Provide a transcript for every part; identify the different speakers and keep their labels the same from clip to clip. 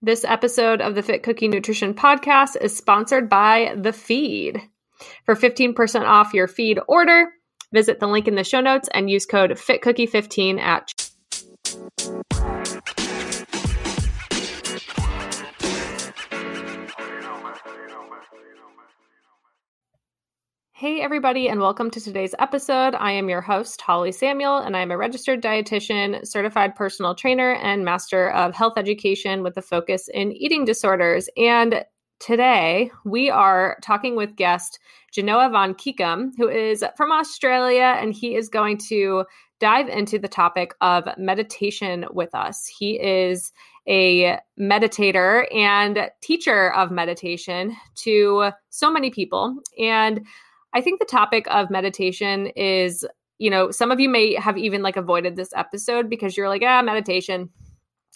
Speaker 1: This episode of the Fit Cookie Nutrition Podcast is sponsored by The Feed. For 15% off your feed order, visit the link in the show notes and use code FitCookie15 at Hey, everybody, and welcome to today's episode. I am your host, Holly Samuel, and I'm a registered dietitian, certified personal trainer, and master of health education with a focus in eating disorders. And today we are talking with guest Genoa Van Kiekum, who is from Australia, and he is going to dive into the topic of meditation with us. He is a meditator and teacher of meditation to so many people. And I think the topic of meditation is, you know, some of you may have even like avoided this episode because you're like, ah, meditation.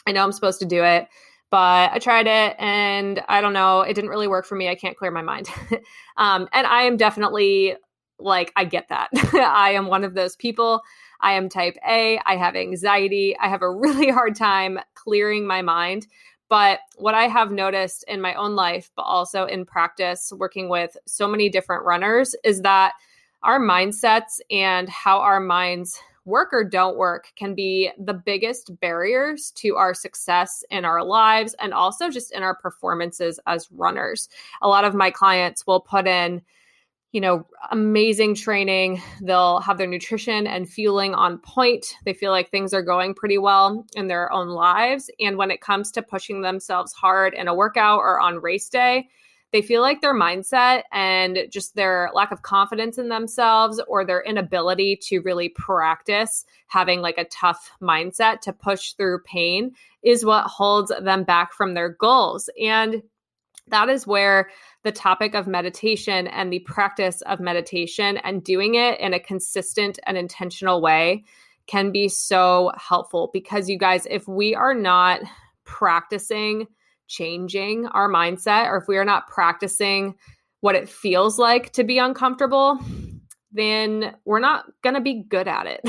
Speaker 1: I know I'm supposed to do it, but I tried it and I don't know, it didn't really work for me. I can't clear my mind. um, and I am definitely like, I get that. I am one of those people. I am type A. I have anxiety. I have a really hard time clearing my mind. But what I have noticed in my own life, but also in practice, working with so many different runners, is that our mindsets and how our minds work or don't work can be the biggest barriers to our success in our lives and also just in our performances as runners. A lot of my clients will put in you know, amazing training. They'll have their nutrition and fueling on point. They feel like things are going pretty well in their own lives. And when it comes to pushing themselves hard in a workout or on race day, they feel like their mindset and just their lack of confidence in themselves or their inability to really practice having like a tough mindset to push through pain is what holds them back from their goals. And that is where the topic of meditation and the practice of meditation and doing it in a consistent and intentional way can be so helpful. Because you guys, if we are not practicing changing our mindset or if we are not practicing what it feels like to be uncomfortable, then we're not going to be good at it.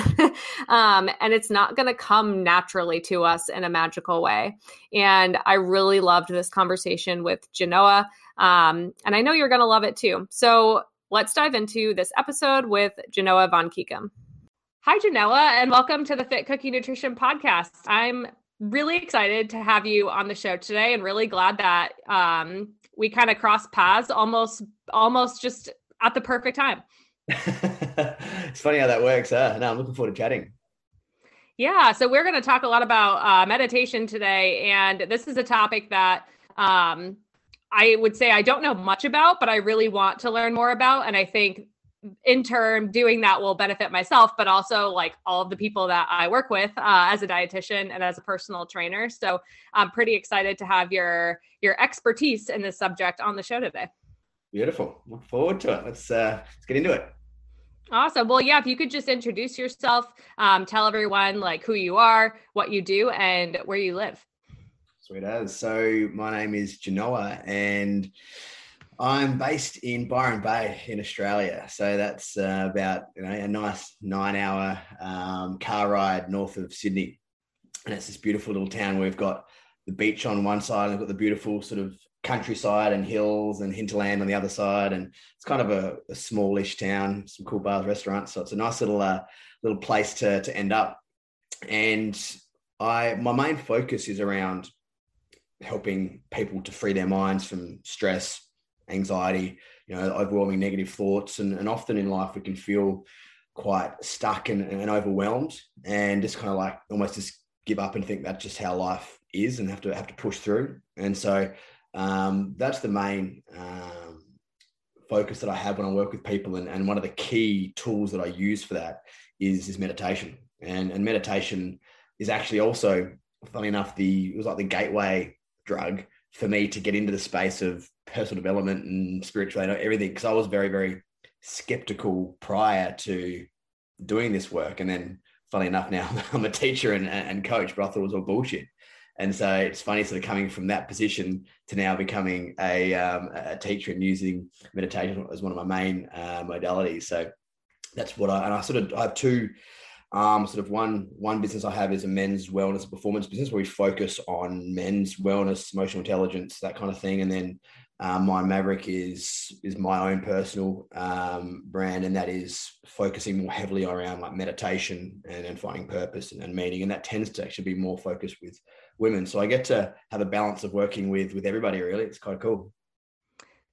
Speaker 1: um, and it's not going to come naturally to us in a magical way. And I really loved this conversation with Genoa. Um, and I know you're going to love it too. So let's dive into this episode with Genoa Von Kiekum. Hi, Genoa, and welcome to the Fit Cookie Nutrition Podcast. I'm really excited to have you on the show today and really glad that um, we kind of crossed paths almost almost just at the perfect time.
Speaker 2: it's funny how that works. Huh? No, I'm looking forward to chatting.
Speaker 1: Yeah, so we're going to talk a lot about uh, meditation today, and this is a topic that um, I would say I don't know much about, but I really want to learn more about, and I think in turn doing that will benefit myself but also like all of the people that i work with uh, as a dietitian and as a personal trainer so i'm pretty excited to have your your expertise in this subject on the show today
Speaker 2: Beautiful. Look forward to it. Let's uh, let's get into it.
Speaker 1: Awesome. Well, yeah, if you could just introduce yourself, um, tell everyone like who you are, what you do, and where you live.
Speaker 2: Sweet as. So my name is Genoa and I'm based in Byron Bay in Australia. So that's uh, about you know a nice nine hour um, car ride north of Sydney. And it's this beautiful little town. We've got the beach on one side, and we've got the beautiful sort of countryside and hills and hinterland on the other side. And it's kind of a, a smallish town, some cool bars, restaurants. So it's a nice little uh, little place to to end up. And I my main focus is around helping people to free their minds from stress, anxiety, you know, overwhelming negative thoughts. And, and often in life we can feel quite stuck and, and overwhelmed and just kind of like almost just give up and think that's just how life is and have to have to push through. And so um, that's the main um, focus that I have when I work with people. And, and one of the key tools that I use for that is, is meditation. And, and meditation is actually also, funny enough, the it was like the gateway drug for me to get into the space of personal development and spirituality, and everything. Because I was very, very skeptical prior to doing this work. And then, funny enough, now I'm a teacher and, and coach, but I thought it was all bullshit. And so it's funny, sort of coming from that position to now becoming a, um, a teacher and using meditation as one of my main uh, modalities. So that's what I, and I sort of, I have two Um, sort of one one business I have is a men's wellness performance business where we focus on men's wellness, emotional intelligence, that kind of thing. And then um, my Maverick is is my own personal um, brand, and that is focusing more heavily around like meditation and, and finding purpose and, and meaning. And that tends to actually be more focused with women. So I get to have a balance of working with with everybody. Really, it's quite cool.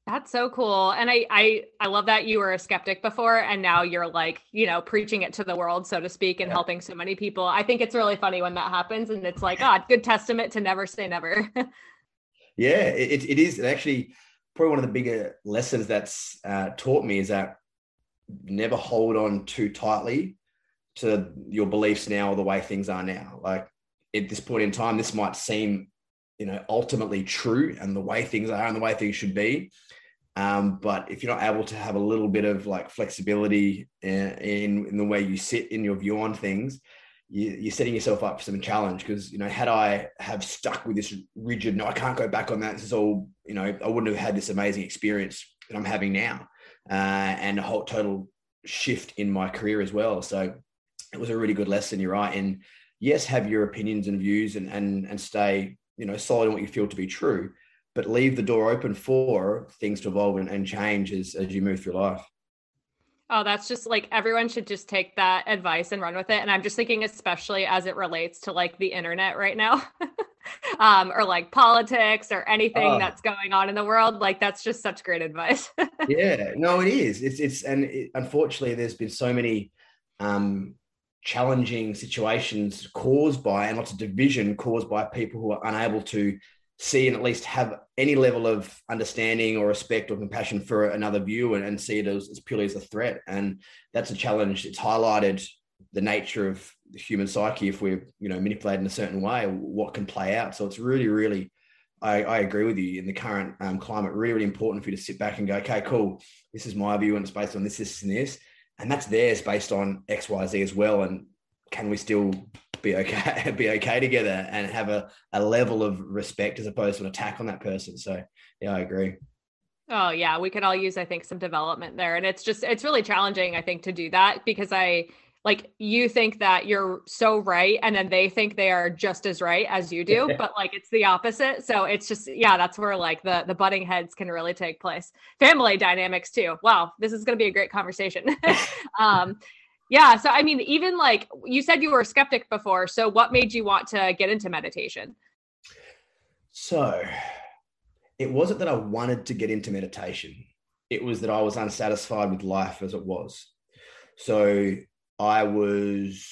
Speaker 1: That's so cool. And I I I love that you were a skeptic before and now you're like, you know, preaching it to the world so to speak and yeah. helping so many people. I think it's really funny when that happens and it's like, God, oh, good testament to never say never.
Speaker 2: yeah, it, it is. actually probably one of the bigger lessons that's uh, taught me is that never hold on too tightly to your beliefs now or the way things are now. Like at this point in time, this might seem, you know, ultimately true and the way things are and the way things should be. Um, but if you're not able to have a little bit of like flexibility in, in, in the way you sit in your view on things, you, are setting yourself up for some challenge. Because you know, had I have stuck with this rigid, no, I can't go back on that. This is all, you know, I wouldn't have had this amazing experience that I'm having now, uh, and a whole total shift in my career as well. So it was a really good lesson. You're right, and yes, have your opinions and views, and and and stay, you know, solid in what you feel to be true but leave the door open for things to evolve and, and change as, as you move through life.
Speaker 1: Oh, that's just like everyone should just take that advice and run with it. And I'm just thinking, especially as it relates to like the internet right now, um, or like politics or anything uh, that's going on in the world. Like that's just such great advice.
Speaker 2: yeah, no, it is. It's it's and it, unfortunately, there's been so many um, challenging situations caused by and lots of division caused by people who are unable to see and at least have any level of understanding or respect or compassion for another view and, and see it as, as, purely as a threat. And that's a challenge. It's highlighted the nature of the human psyche if we're, you know, manipulated in a certain way, what can play out. So it's really, really, I, I agree with you in the current um, climate, really, really important for you to sit back and go, okay, cool. This is my view and it's based on this, this, and this. And that's theirs based on X, Y, Z as well. And can we still be okay be okay together and have a, a level of respect as opposed to an attack on that person? So yeah i agree.
Speaker 1: Oh yeah we could all use i think some development there. And it's just it's really challenging i think to do that because i like you think that you're so right and then they think they are just as right as you do but like it's the opposite so it's just yeah that's where like the the butting heads can really take place family dynamics too wow this is going to be a great conversation um yeah. So, I mean, even like you said you were a skeptic before. So, what made you want to get into meditation?
Speaker 2: So, it wasn't that I wanted to get into meditation, it was that I was unsatisfied with life as it was. So, I was,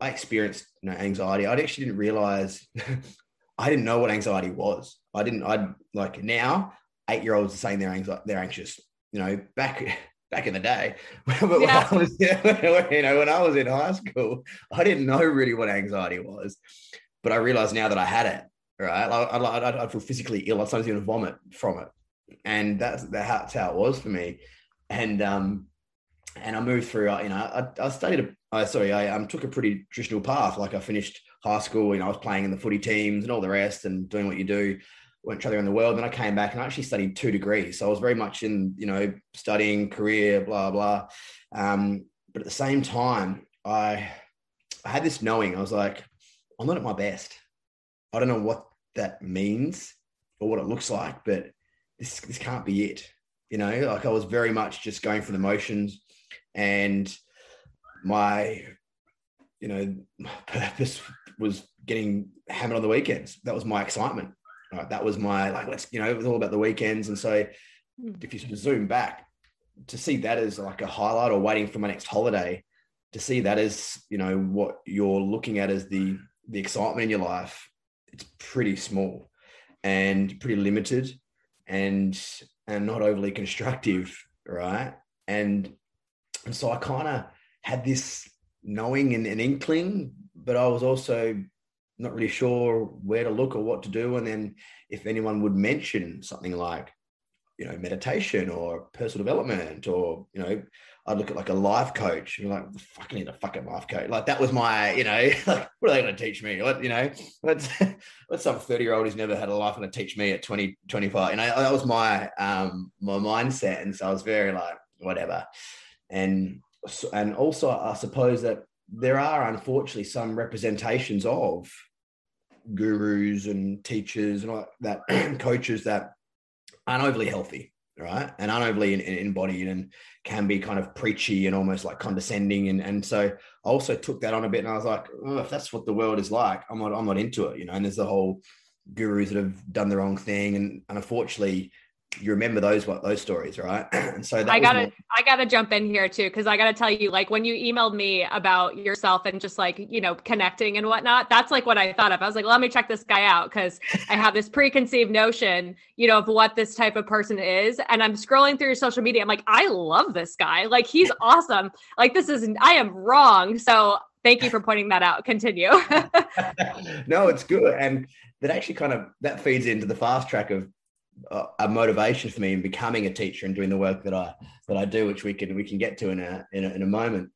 Speaker 2: I experienced you know, anxiety. I actually didn't realize, I didn't know what anxiety was. I didn't, I'd like now, eight year olds are saying they're, anxious, they're anxious. You know, back back in the day. but yeah. when I was, you know, when I was in high school, I didn't know really what anxiety was, but I realized now that I had it. Right, I, I, I feel physically ill. I sometimes even vomit from it, and that's that's how it was for me. And um, and I moved through. You know, I, I studied. A, uh, sorry, I um, took a pretty traditional path. Like I finished high school. Know, I was playing in the footy teams and all the rest, and doing what you do went traveling the world. Then I came back and I actually studied two degrees. So I was very much in, you know, studying, career, blah, blah. Um, but at the same time, I, I had this knowing, I was like, I'm not at my best. I don't know what that means or what it looks like, but this, this can't be it. You know, like I was very much just going for the motions and my, you know, purpose was getting hammered on the weekends. That was my excitement. Right, that was my like let's you know it was all about the weekends, and so hmm. if you sort of zoom back to see that as like a highlight or waiting for my next holiday, to see that as you know what you're looking at as the the excitement in your life, it's pretty small and pretty limited, and and not overly constructive, right? And and so I kind of had this knowing and an inkling, but I was also not really sure where to look or what to do. And then if anyone would mention something like, you know, meditation or personal development, or you know, I'd look at like a life coach be like, fuck, I need a fucking life coach. Like that was my, you know, like what are they going to teach me? What, you know, what's what's some 30 year old who's never had a life going to teach me at 20, 25? You know, that was my um my mindset. And so I was very like, whatever. And and also I suppose that there are unfortunately some representations of gurus and teachers and all that coaches that aren't overly healthy right? And aren't overly embodied and can be kind of preachy and almost like condescending. And and so i also took that on a bit and i was like oh, if that's what the world is like i'm not i'm not into it you know? And there's the whole gurus that have done the wrong thing. And, and unfortunately you remember those what those stories, right? and so
Speaker 1: I gotta more- I gotta jump in here too because I gotta tell you, like when you emailed me about yourself and just like you know connecting and whatnot, that's like what I thought of. I was like, let me check this guy out because I have this preconceived notion, you know, of what this type of person is, and I'm scrolling through your social media. I'm like, I love this guy. Like he's awesome. Like this is I am wrong. So thank you for pointing that out. Continue.
Speaker 2: no, it's good, and that actually kind of that feeds into the fast track of a motivation for me in becoming a teacher and doing the work that I that I do, which we can we can get to in a in a, in a moment.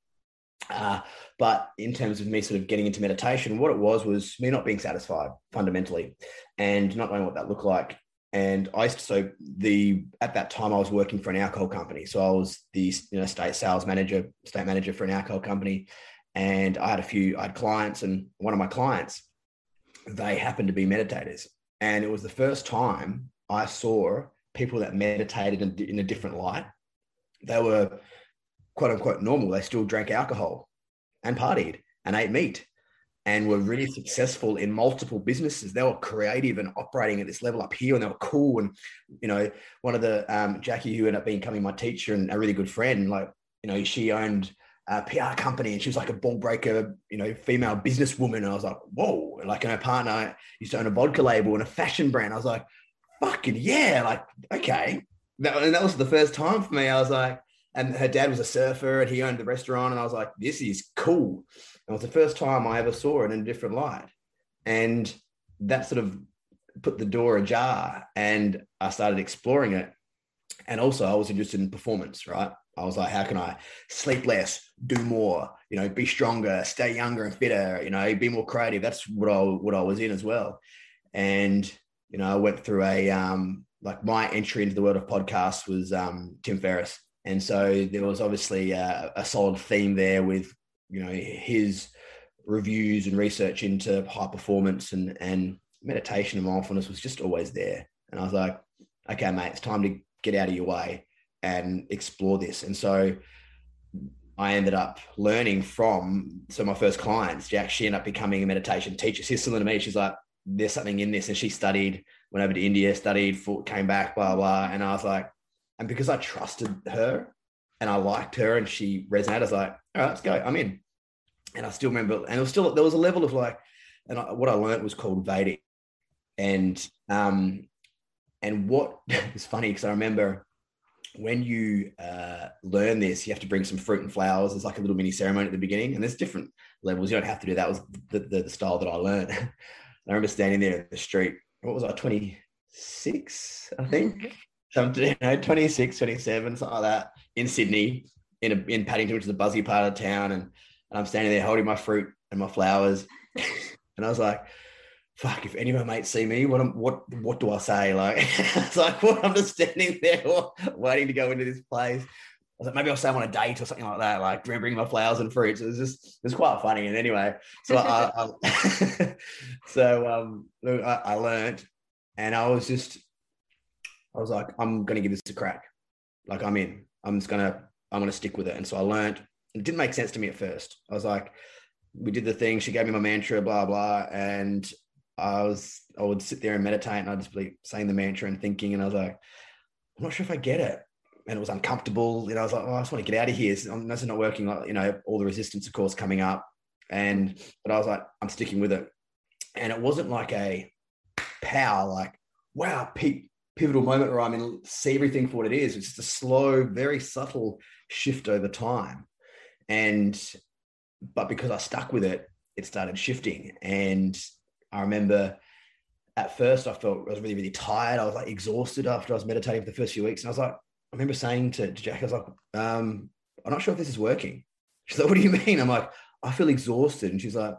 Speaker 2: Uh, but in terms of me sort of getting into meditation, what it was was me not being satisfied fundamentally, and not knowing what that looked like. And I so the at that time I was working for an alcohol company, so I was the you know state sales manager, state manager for an alcohol company, and I had a few I had clients, and one of my clients, they happened to be meditators, and it was the first time I saw people that meditated in, in a different light. They were quote unquote normal. They still drank alcohol and partied and ate meat and were really successful in multiple businesses. They were creative and operating at this level up here, and they were cool. And you know, one of the um, Jackie, who ended up becoming my teacher and a really good friend, like you know, she owned a PR company, and she was like a ball breaker, you know, female businesswoman. And I was like, whoa! Like, and her partner used to own a vodka label and a fashion brand. I was like, fucking yeah, like, okay. That, and that was the first time for me. I was like, and her dad was a surfer and he owned the restaurant. And I was like, this is cool. And it was the first time I ever saw it in a different light. And that sort of put the door ajar and I started exploring it. And also, I was interested in performance, right? I was like, how can I sleep less, do more, you know, be stronger, stay younger and fitter, you know, be more creative. That's what I what I was in as well. And you know, I went through a um, like my entry into the world of podcasts was um, Tim Ferriss, and so there was obviously a, a solid theme there with you know his reviews and research into high performance and and meditation and mindfulness was just always there. And I was like, okay, mate, it's time to get out of your way and explore this. And so I ended up learning from so my first clients, Jack, she ended up becoming a meditation teacher. She's similar to me. She's like, there's something in this. And she studied, went over to India, studied, came back, blah, blah. And I was like, and because I trusted her and I liked her and she resonated, I was like, all right, let's go. I'm in. And I still remember, and it was still, there was a level of like, and I, what I learned was called Vedic. And, um, and what is funny, because I remember when you uh, learn this, you have to bring some fruit and flowers. There's like a little mini ceremony at the beginning, and there's different levels. You don't have to do that. Was the, the, the style that I learned. I remember standing there in the street. What was I, 26, I think? Mm-hmm. Something, you know, 26, 27, something like that, in Sydney, in, a, in Paddington, which is a buzzy part of town. And, and I'm standing there holding my fruit and my flowers. and I was like, fuck, if any of my mates see me, what am, what what do I say? Like, it's like, what I'm just standing there waiting to go into this place was like, maybe I'll say on a date or something like that, like bring my flowers and fruits. It was just, it was quite funny. And anyway, so I, I so um, I, I learned, and I was just, I was like, I'm gonna give this a crack. Like I'm in. I'm just gonna, I'm gonna stick with it. And so I learned. It didn't make sense to me at first. I was like, we did the thing. She gave me my mantra, blah blah, and I was, I would sit there and meditate, and I'd just be saying the mantra and thinking, and I was like, I'm not sure if I get it and it was uncomfortable. You know, I was like, oh, I just want to get out of here. So um, this is not working. You know, all the resistance, of course, coming up. And, but I was like, I'm sticking with it. And it wasn't like a power, like, wow, pivotal moment where I'm in, see everything for what it is. It's just a slow, very subtle shift over time. And, but because I stuck with it, it started shifting. And I remember at first I felt I was really, really tired. I was like exhausted after I was meditating for the first few weeks. And I was like, remember saying to, to Jack, I was like, um, I'm not sure if this is working. She's like, what do you mean? I'm like, I feel exhausted. And she's like,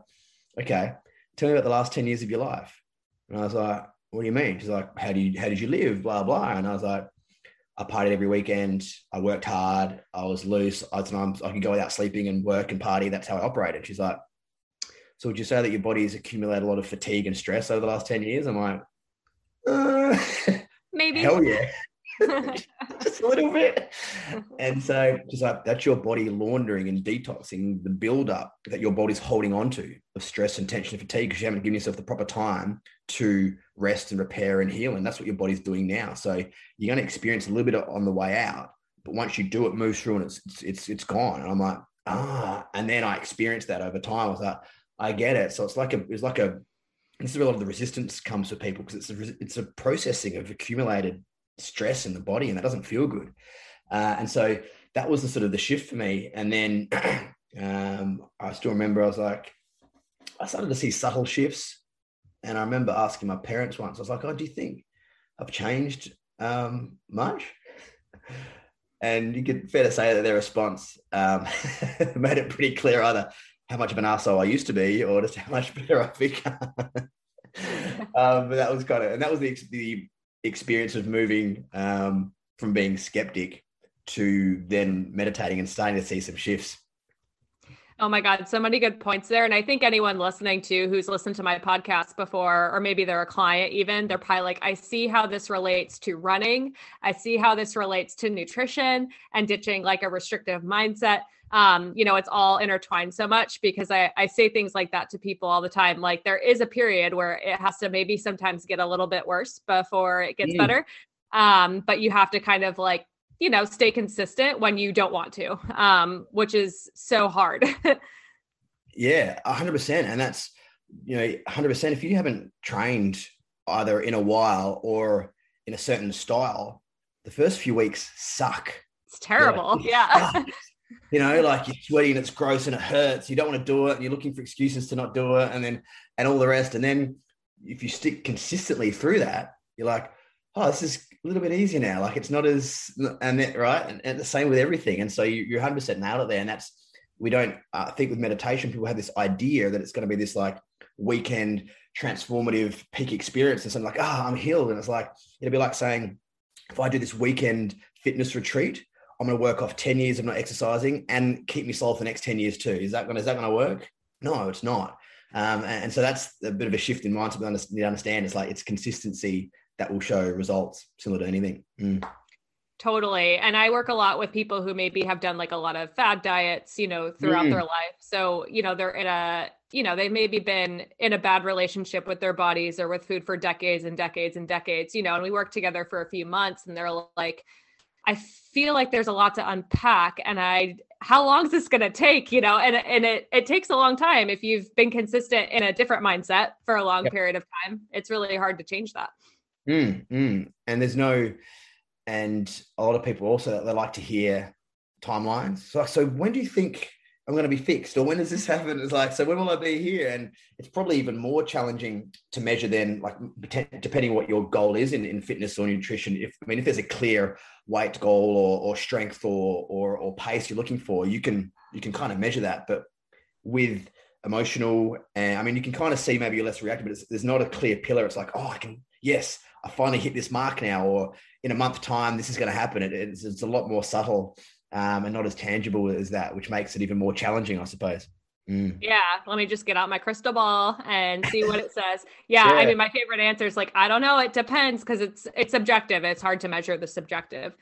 Speaker 2: okay, tell me about the last 10 years of your life. And I was like, what do you mean? She's like, how do you, how did you live? Blah, blah. And I was like, I partied every weekend. I worked hard. I was loose. I, I could go without sleeping and work and party. That's how I operated. She's like, so would you say that your body has accumulated a lot of fatigue and stress over the last 10 years? I'm like, uh,
Speaker 1: maybe.
Speaker 2: Hell yeah. just a little bit. And so just like that's your body laundering and detoxing the buildup that your body's holding on to of stress and tension and fatigue because you haven't given yourself the proper time to rest and repair and heal. And that's what your body's doing now. So you're going to experience a little bit on the way out. But once you do it, moves through and it's it's it's, it's gone. And I'm like, ah, and then I experienced that over time. I was like, I get it. So it's like a it's like a this is where a lot of the resistance comes for people because it's a it's a processing of accumulated stress in the body and that doesn't feel good. Uh, and so that was the sort of the shift for me. And then um, I still remember I was like, I started to see subtle shifts. And I remember asking my parents once, I was like, oh, do you think I've changed um, much? And you could fair to say that their response um, made it pretty clear either how much of an asshole I used to be or just how much better I've become. um, but that was kind of, and that was the, the experience of moving um, from being skeptic to then meditating and starting to see some shifts.
Speaker 1: Oh my God, so many good points there. And I think anyone listening to who's listened to my podcast before, or maybe they're a client even, they're probably like, I see how this relates to running. I see how this relates to nutrition and ditching like a restrictive mindset um, you know, it's all intertwined so much because I, I say things like that to people all the time. Like there is a period where it has to maybe sometimes get a little bit worse before it gets mm. better. Um, but you have to kind of like, you know, stay consistent when you don't want to, um, which is so hard.
Speaker 2: yeah, a hundred percent. And that's, you know, hundred percent. If you haven't trained either in a while or in a certain style, the first few weeks suck.
Speaker 1: It's terrible. Like, yeah.
Speaker 2: you know, like you're sweaty and it's gross and it hurts. You don't want to do it. And you're looking for excuses to not do it. And then, and all the rest. And then if you stick consistently through that, you're like, oh, this is a little bit easier now. Like it's not as, and that, right. And, and the same with everything. And so you, you're 100% nailed it there. And that's, we don't uh, think with meditation, people have this idea that it's going to be this like weekend transformative peak experience and something like, ah, oh, I'm healed. And it's like, it'll be like saying, if I do this weekend fitness retreat, I'm going to work off 10 years of not exercising and keep me solid for the next 10 years too. Is that going to, is that going to work? No, it's not. Um, and, and, so that's a bit of a shift in mindset. We need to understand it's like it's consistency that will show results similar to anything. Mm.
Speaker 1: Totally. And I work a lot with people who maybe have done like a lot of fad diets, you know, throughout mm. their life. So, you know, they're in a, you know, they've maybe been in a bad relationship with their bodies or with food for decades and decades and decades, you know, and we work together for a few months and they're like, I feel like there's a lot to unpack and I how long is this going to take, you know? And and it it takes a long time if you've been consistent in a different mindset for a long yep. period of time. It's really hard to change that.
Speaker 2: Mm, mm. And there's no and a lot of people also they like to hear timelines. So so when do you think I'm going to be fixed, or when does this happen? It's like, so when will I be here? And it's probably even more challenging to measure than like depending what your goal is in, in fitness or nutrition. If I mean, if there's a clear weight goal or, or strength or, or or pace you're looking for, you can you can kind of measure that. But with emotional, and I mean, you can kind of see maybe you're less reactive, but there's not a clear pillar. It's like, oh, I can, yes, I finally hit this mark now, or in a month time, this is going to happen. It, it's, it's a lot more subtle um, and not as tangible as that, which makes it even more challenging, I suppose.
Speaker 1: Mm. Yeah, let me just get out my crystal ball and see what it says. Yeah, I mean, my favorite answer is like, I don't know, it depends because it's it's subjective. It's hard to measure the subjective.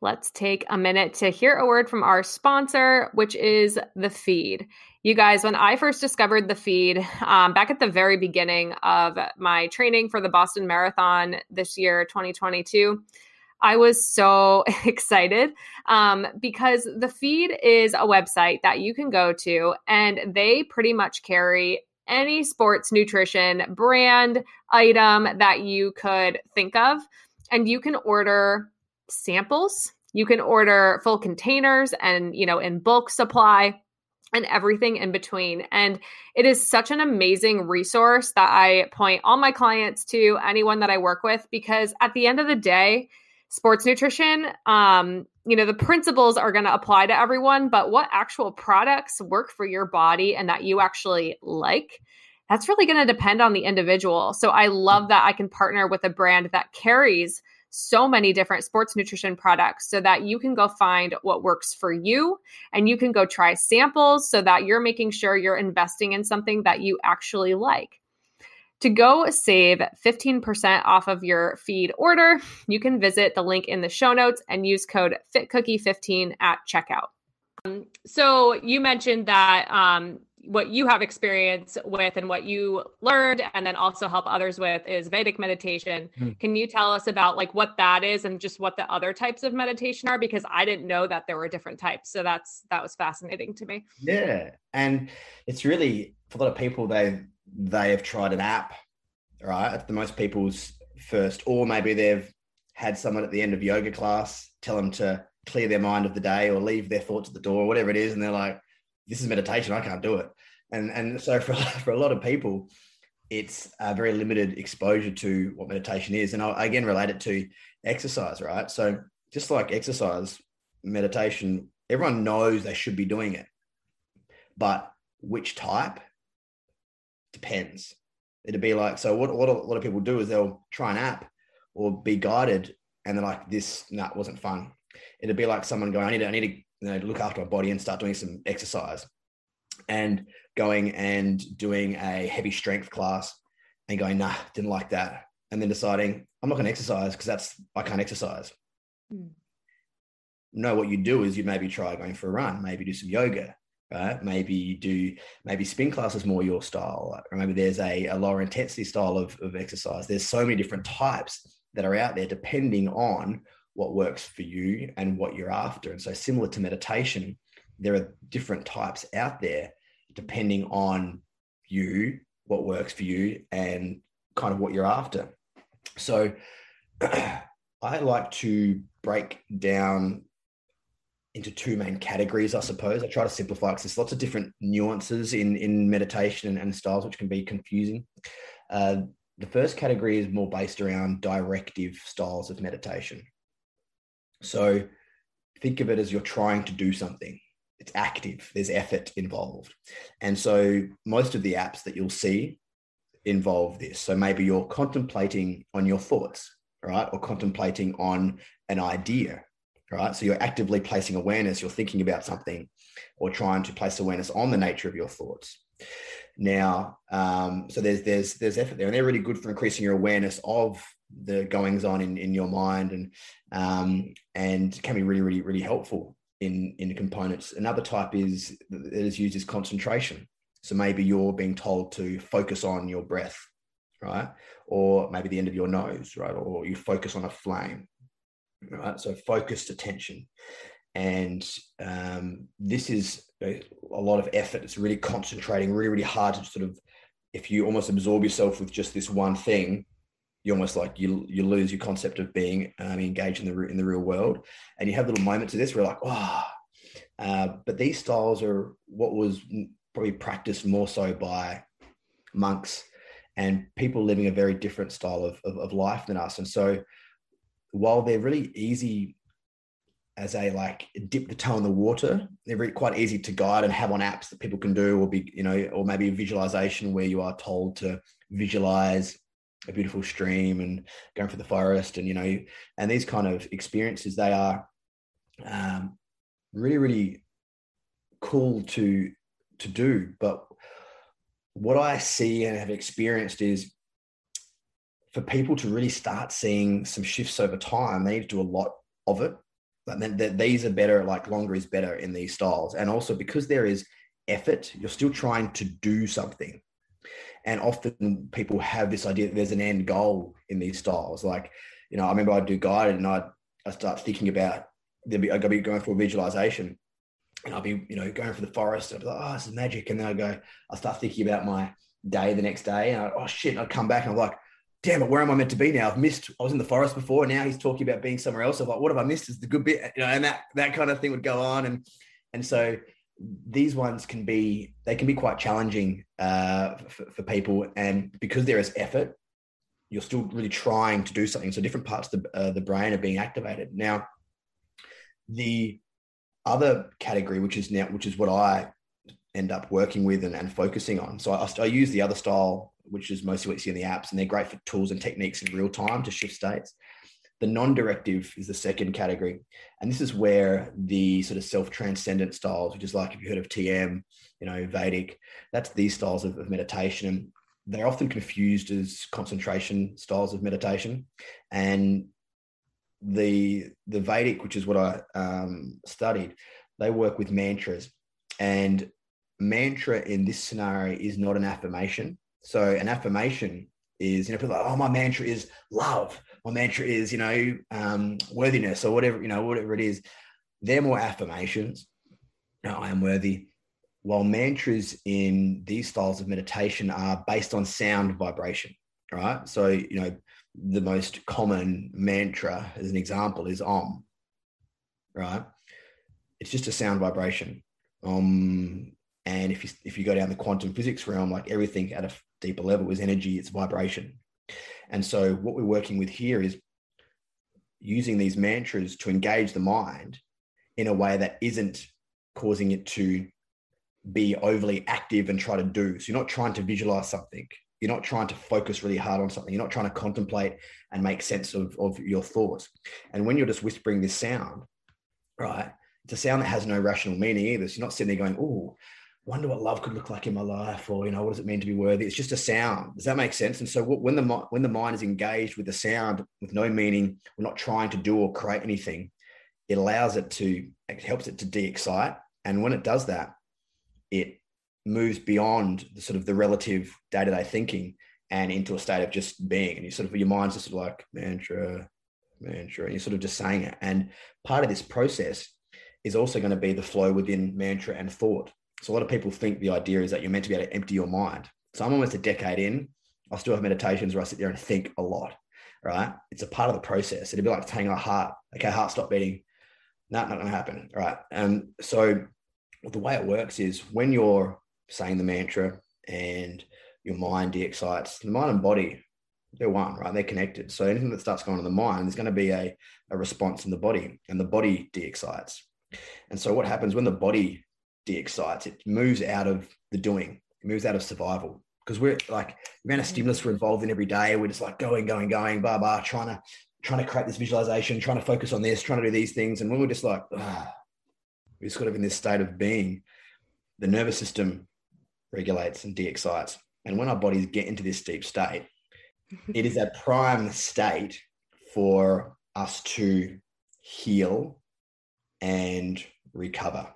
Speaker 1: Let's take a minute to hear a word from our sponsor, which is the feed. You guys, when I first discovered the feed um, back at the very beginning of my training for the Boston Marathon this year, 2022, I was so excited um, because the feed is a website that you can go to, and they pretty much carry any sports nutrition brand item that you could think of. And you can order samples, you can order full containers and, you know, in bulk supply and everything in between. And it is such an amazing resource that I point all my clients to, anyone that I work with, because at the end of the day, sports nutrition um you know the principles are going to apply to everyone but what actual products work for your body and that you actually like that's really going to depend on the individual so i love that i can partner with a brand that carries so many different sports nutrition products so that you can go find what works for you and you can go try samples so that you're making sure you're investing in something that you actually like. To go save 15% off of your feed order, you can visit the link in the show notes and use code FitCookie15 at checkout. Um, so you mentioned that um, what you have experience with and what you learned and then also help others with is Vedic meditation. Mm. Can you tell us about like what that is and just what the other types of meditation are because I didn't know that there were different types. So that's that was fascinating to me.
Speaker 2: Yeah. And it's really for a lot of people they they have tried an app, right? It's the most people's first or maybe they've had someone at the end of yoga class tell them to clear their mind of the day or leave their thoughts at the door, whatever it is and they're like this is meditation. I can't do it. And and so for for a lot of people, it's a very limited exposure to what meditation is. And I again relate it to exercise, right? So just like exercise, meditation, everyone knows they should be doing it, but which type depends. It'd be like so. What what a lot of people do is they'll try an app or be guided, and they're like, "This no, nah, wasn't fun." It'd be like someone going, "I need to, I need to you know, look after my body and start doing some exercise and going and doing a heavy strength class and going, nah, didn't like that. And then deciding I'm not going to exercise because that's, I can't exercise. Mm. No, what you do is you maybe try going for a run, maybe do some yoga, right? Maybe you do, maybe spin class is more your style, or maybe there's a, a lower intensity style of, of exercise. There's so many different types that are out there depending on what works for you and what you're after. And so, similar to meditation, there are different types out there depending on you, what works for you, and kind of what you're after. So, I like to break down into two main categories, I suppose. I try to simplify because there's lots of different nuances in, in meditation and, styles, which can be confusing. Uh, the first category is more based around directive styles of meditation. So think of it as you're trying to do something. It's active, there's effort involved. And so most of the apps that you'll see involve this. So maybe you're contemplating on your thoughts, right? Or contemplating on an idea, right? So you're actively placing awareness, you're thinking about something or trying to place awareness on the nature of your thoughts. Now, um, so there's there's there's effort there, and they're really good for increasing your awareness of the goings on in, in your mind and um, and can be really really really helpful in in components. Another type is that is used as concentration. So maybe you're being told to focus on your breath right? Or maybe the end of your nose right? Or you focus on a flame right? So focused attention. And um, this is a, a lot of effort. It's really concentrating really really hard to sort of if you almost absorb yourself with just this one thing you almost like you you lose your concept of being um, engaged in the in the real world, and you have little moments of this where like, oh, uh, but these styles are what was probably practiced more so by monks and people living a very different style of, of, of life than us. And so, while they're really easy as a like dip the toe in the water. They're very, quite easy to guide and have on apps that people can do, or be you know, or maybe a visualization where you are told to visualize a beautiful stream and going for the forest and you know and these kind of experiences they are um, really really cool to to do but what i see and have experienced is for people to really start seeing some shifts over time they need to do a lot of it but then these are better like longer is better in these styles and also because there is effort you're still trying to do something and often people have this idea that there's an end goal in these styles. Like, you know, I remember I'd do guided and I'd, i start thinking about, there'd be, I'd be going for a visualization and I'll be, you know, going for the forest. I'd be like, oh, this is magic. And then I go, I start thinking about my day the next day and I, oh shit, and I'd come back and I'm like, damn it, where am I meant to be now? I've missed, I was in the forest before now he's talking about being somewhere else. I'm like, what have I missed? Is the good bit, you know, and that, that kind of thing would go on. And, and so these ones can be they can be quite challenging uh, for, for, people, and because there is effort, you're still really trying to do something. So different parts of the, uh, the brain are being activated. Now, the other category, which is now which is what I end up working with and, and focusing on. So I, I, use the other style, which is mostly what you see in the apps, and they're great for tools and techniques in real time to shift states. The non-directive is the second category, and this is where the sort of self-transcendent styles, which is like if you heard of TM, you know, Vedic, that's these styles of, of meditation, and they're often confused as concentration styles of meditation, and the the Vedic, which is what I um, studied, they work with mantras, and mantra in this scenario is not an affirmation. So an affirmation is, you know, people like, oh, my mantra is love. My mantra is, you know, um, worthiness or whatever, you know, whatever it is. They're more affirmations. No, I am worthy. While mantras in these styles of meditation are based on sound vibration, right? So, you know, the most common mantra, as an example, is Om, right? It's just a sound vibration. Um, and if you if you go down the quantum physics realm, like everything at a deeper level is energy, it's vibration. And so what we're working with here is using these mantras to engage the mind in a way that isn't causing it to be overly active and try to do. So you're not trying to visualize something. You're not trying to focus really hard on something. You're not trying to contemplate and make sense of, of your thoughts. And when you're just whispering this sound, right, it's a sound that has no rational meaning either. So you're not sitting there going, oh, wonder what love could look like in my life or you know what does it mean to be worthy? It's just a sound. Does that make sense? And so when the when the mind is engaged with the sound with no meaning we're not trying to do or create anything it allows it to it helps it to de-excite. And when it does that it moves beyond the sort of the relative day-to-day thinking and into a state of just being. And you sort of your mind's just like mantra mantra and you're sort of just saying it. And part of this process is also going to be the flow within mantra and thought so a lot of people think the idea is that you're meant to be able to empty your mind. So I'm almost a decade in. I still have meditations where I sit there and think a lot. Right? It's a part of the process. It'd be like telling our heart, okay, heart, stop beating. No, not going to happen. Right? And so the way it works is when you're saying the mantra and your mind de-excites, the mind and body, they're one, right? They're connected. So anything that starts going on in the mind, there's going to be a, a response in the body, and the body de-excites. And so what happens when the body de-excites. It moves out of the doing. It moves out of survival because we're like the amount of stimulus we're involved in every day. We're just like going, going, going, blah blah, trying to trying to create this visualization, trying to focus on this, trying to do these things. And we're just like, ah, we're sort of in this state of being, the nervous system regulates and de-excites. And when our bodies get into this deep state, it is a prime state for us to heal and recover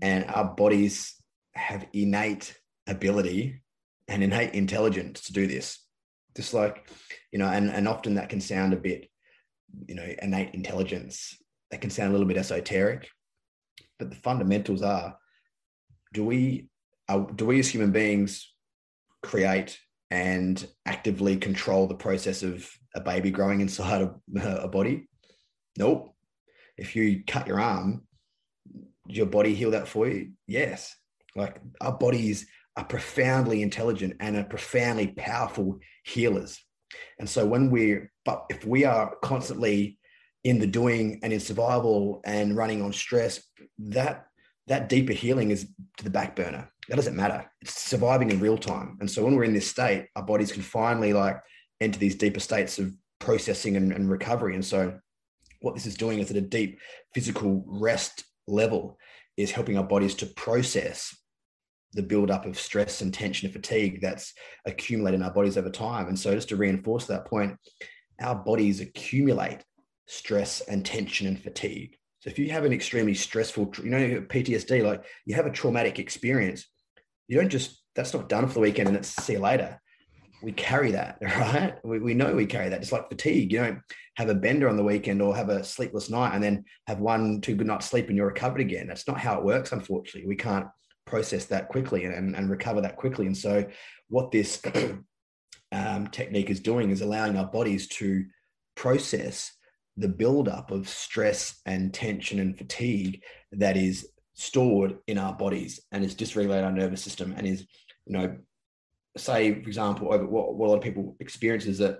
Speaker 2: and our bodies have innate ability and innate intelligence to do this. Just like you know and, and often that can sound a bit you know innate intelligence. That can sound a little bit esoteric but the fundamentals are do we uh, do we as human beings create and actively control the process of a baby growing inside a, a body? Nope. If you cut your arm your body heal that for you? Yes. Like our bodies are profoundly intelligent and are profoundly powerful healers. And so when we're, but if we are constantly in the doing and in survival and running on stress, that that deeper healing is to the back burner. That doesn't matter. It's surviving in real time. And so when we're in this state, our bodies can finally like enter these deeper states of processing and, and recovery. And so what this is doing is at a deep physical rest level is helping our bodies to process the buildup of stress and tension and fatigue that's accumulated in our bodies over time. And so, just to reinforce that point, our bodies accumulate stress and tension and fatigue. So, if you have an extremely stressful, you know, PTSD, like you have a traumatic experience, you don't just, that's not done for the weekend and it's see you later we carry that, right? We, we know we carry that. It's like fatigue, you don't have a bender on the weekend or have a sleepless night and then have one, two good nights sleep and you're recovered again. That's not how it works, unfortunately. We can't process that quickly and, and recover that quickly. And so, what this um, technique is doing is allowing our bodies to process the buildup of stress and tension and fatigue that is stored in our bodies and is dysregulated our nervous system and is you know say, for example, over what, what a lot of people experience is that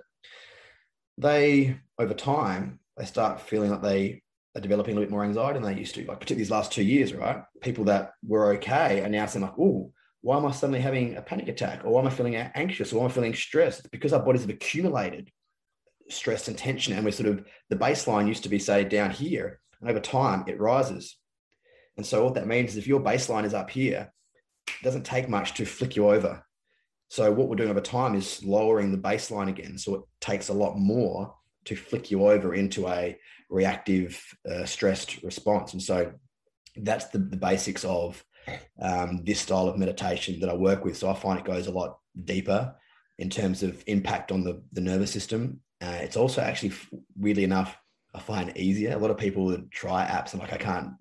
Speaker 2: they, over time, they start feeling like they are developing a little bit more anxiety than they used to. Like particularly these last two years, right? People that were okay are now saying like, "Oh, why am I suddenly having a panic attack? Or why am I feeling anxious? Or why am I feeling stressed?" Because our bodies have accumulated stress and tension. And we're sort of the baseline used to be, say, down here. And over time, it rises. And so what that means is if your baseline is up here, it doesn't take much to flick you over. So what we're doing over time is lowering the baseline again. So it takes a lot more to flick you over into a reactive, uh, stressed response. And so that's the, the basics of um, this style of meditation that I work with. So I find it goes a lot deeper in terms of impact on the, the nervous system. Uh, it's also actually, weirdly enough, I find easier. A lot of people that try apps and like, I can't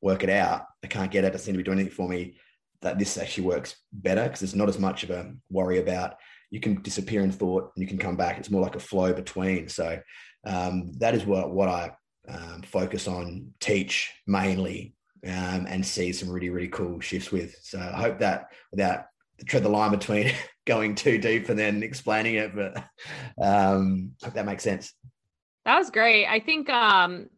Speaker 2: work it out. I can't get it to seem to be doing anything for me. That this actually works better because it's not as much of a worry about. You can disappear in thought and you can come back. It's more like a flow between. So um, that is what what I um, focus on, teach mainly, um, and see some really really cool shifts with. So I hope that without tread the line between going too deep and then explaining it, but um, hope that makes sense.
Speaker 1: That was great. I think um,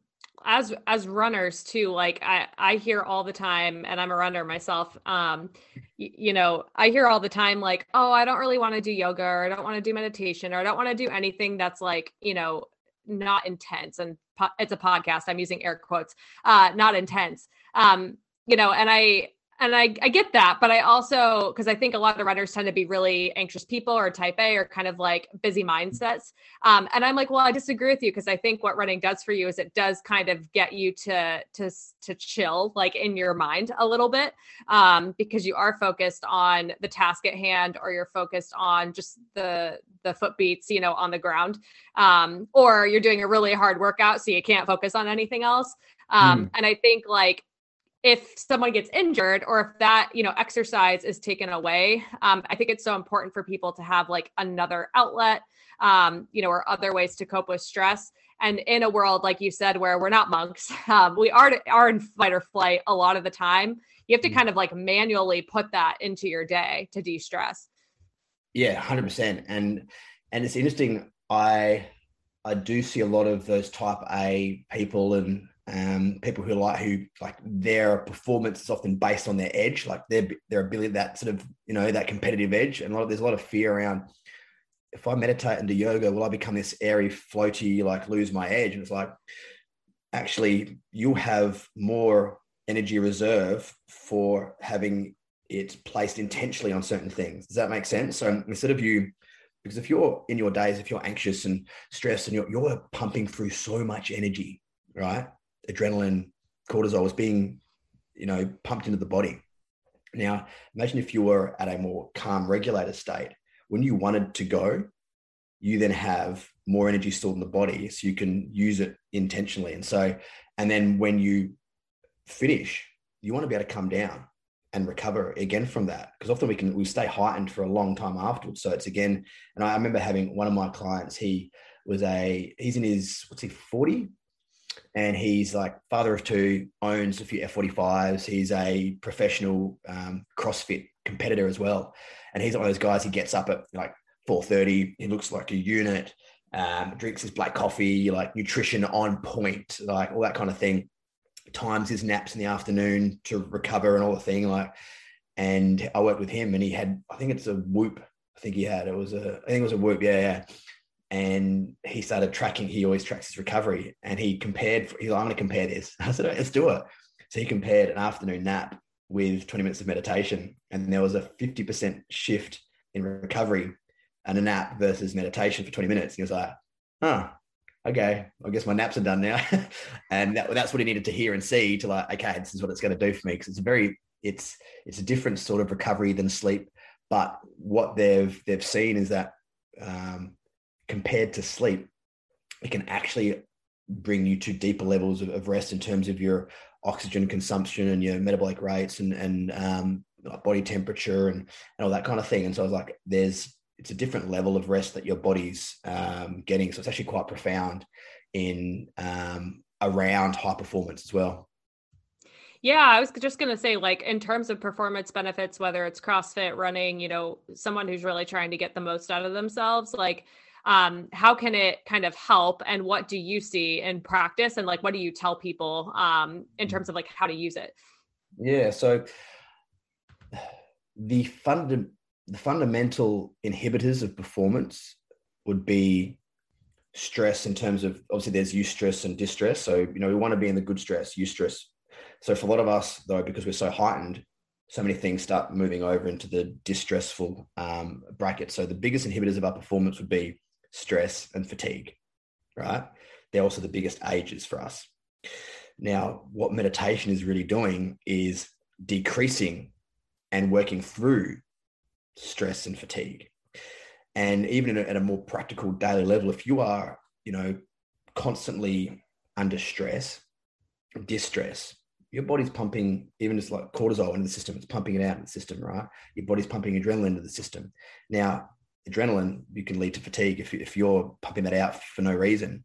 Speaker 1: as as runners too, like I I hear all the time, and I'm a runner myself. Um, y- you know, I hear all the time like, oh, I don't really want to do yoga, or I don't want to do meditation, or I don't want to do anything that's like you know not intense. And po- it's a podcast. I'm using air quotes. Uh, not intense. Um, you know, and I and I, I get that, but I also because I think a lot of runners tend to be really anxious people or type A or kind of like busy mindsets. Um, and I'm like, well, I disagree with you because I think what running does for you is it does kind of get you to to to chill like in your mind a little bit um, because you are focused on the task at hand or you're focused on just the the foot beats, you know, on the ground, um, or you're doing a really hard workout so you can't focus on anything else. Um, mm. And I think like if someone gets injured or if that you know exercise is taken away um, i think it's so important for people to have like another outlet um, you know or other ways to cope with stress. And in a world like you said where we're not monks um, we are are in fight or flight a lot of the time you have to mm. kind of like manually put that into your day to de-stress.
Speaker 2: Yeah 100% and and it's interesting i i do see a lot of those type a people and um, people who like who like their performance is often based on their edge, like their their ability, that sort of you know that competitive edge, and a lot of, there's a lot of fear around. If I meditate and do yoga, will I become this airy, floaty, like lose my edge? And it's like, actually, you'll have more energy reserve for having it placed intentionally on certain things. Does that make sense? So instead of you, because if you're in your days, if you're anxious and stressed and you're, you're pumping through so much energy, right? Adrenaline, cortisol was being, you know, pumped into the body. Now, imagine if you were at a more calm, regulated state. When you wanted to go, you then have more energy stored in the body, so you can use it intentionally. And so, and then when you finish, you want to be able to come down and recover again from that because often we can we stay heightened for a long time afterwards. So it's again, and I remember having one of my clients. He was a he's in his what's he forty and he's like father of two, owns a few F45s. He's a professional um, CrossFit competitor as well, and he's one of those guys. He gets up at like 4:30. He looks like a unit. Um, drinks his black coffee, like nutrition on point, like all that kind of thing. Times his naps in the afternoon to recover and all the thing. Like, and I worked with him, and he had, I think it's a Whoop. I think he had. It was a, I think it was a Whoop. Yeah, yeah and he started tracking. He always tracks his recovery, and he compared. He's like, "I'm going to compare this." I said, "Let's do it." So he compared an afternoon nap with 20 minutes of meditation, and there was a 50% shift in recovery and a nap versus meditation for 20 minutes. He was like, "Huh, okay, I guess my naps are done now," and that, that's what he needed to hear and see to like, okay, this is what it's going to do for me because it's a very it's it's a different sort of recovery than sleep. But what they've they've seen is that um, compared to sleep, it can actually bring you to deeper levels of, of rest in terms of your oxygen consumption and your metabolic rates and and um, body temperature and, and all that kind of thing. And so I was like, there's it's a different level of rest that your body's um, getting. So it's actually quite profound in um, around high performance as well.
Speaker 1: Yeah, I was just going to say, like, in terms of performance benefits, whether it's CrossFit, running, you know, someone who's really trying to get the most out of themselves, like, um, how can it kind of help and what do you see in practice and like what do you tell people um, in mm. terms of like how to use it
Speaker 2: yeah so the funda- the fundamental inhibitors of performance would be stress in terms of obviously there's eustress and distress. So, you know, we want to be in the good stress, eustress. So for a lot of us though, because we're so heightened, so many things start moving over into the distressful um, bracket. So the biggest inhibitors of our performance would be stress and fatigue, right? They're also the biggest ages for us. Now, what meditation is really doing is decreasing and working through stress and fatigue. And even at a more practical daily level, if you are, you know, constantly under stress, distress, your body's pumping even just like cortisol into the system. It's pumping it out in the system, right? Your body's pumping adrenaline into the system. Now, adrenaline you can lead to fatigue if, if you're pumping that out for no reason.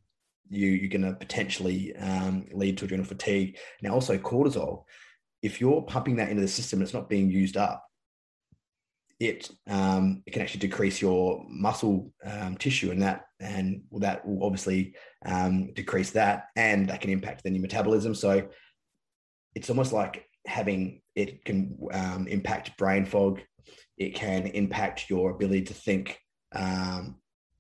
Speaker 2: You you're going to potentially um, lead to adrenal fatigue. Now, also cortisol. If you're pumping that into the system, and it's not being used up. It um, it can actually decrease your muscle um, tissue, and that and that will obviously um, decrease that, and that can impact then your metabolism. So it's almost like having it can um, impact brain fog. It can impact your ability to think um,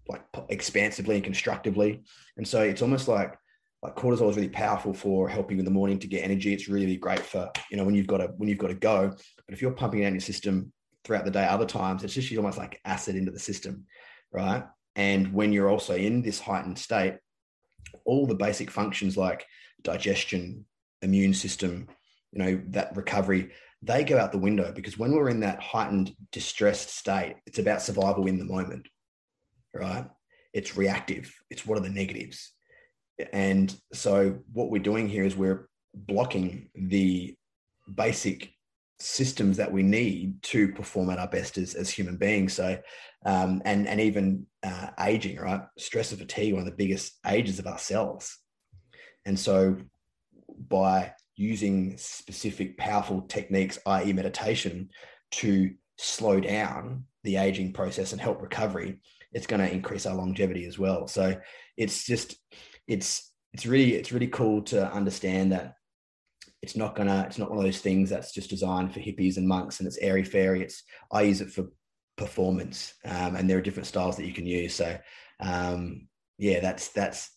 Speaker 2: like expansively and constructively. And so it's almost like like cortisol is really powerful for helping in the morning to get energy. It's really great for you know when you've got to when you've got to go. But if you're pumping it out in your system throughout the day, other times it's just almost like acid into the system, right? And when you're also in this heightened state, all the basic functions like digestion, immune system, you know, that recovery, they go out the window because when we're in that heightened, distressed state, it's about survival in the moment, right? It's reactive. It's what are the negatives? And so what we're doing here is we're blocking the basic systems that we need to perform at our best as, as human beings. So, um, and and even uh, aging, right? Stress and fatigue, one of the biggest ages of ourselves. And so, by using specific powerful techniques, i.e., meditation, to slow down the aging process and help recovery, it's going to increase our longevity as well. So it's just it's it's really it's really cool to understand that it's not gonna it's not one of those things that's just designed for hippies and monks and it's airy fairy. It's I use it for performance, um, and there are different styles that you can use. So um, yeah, that's that's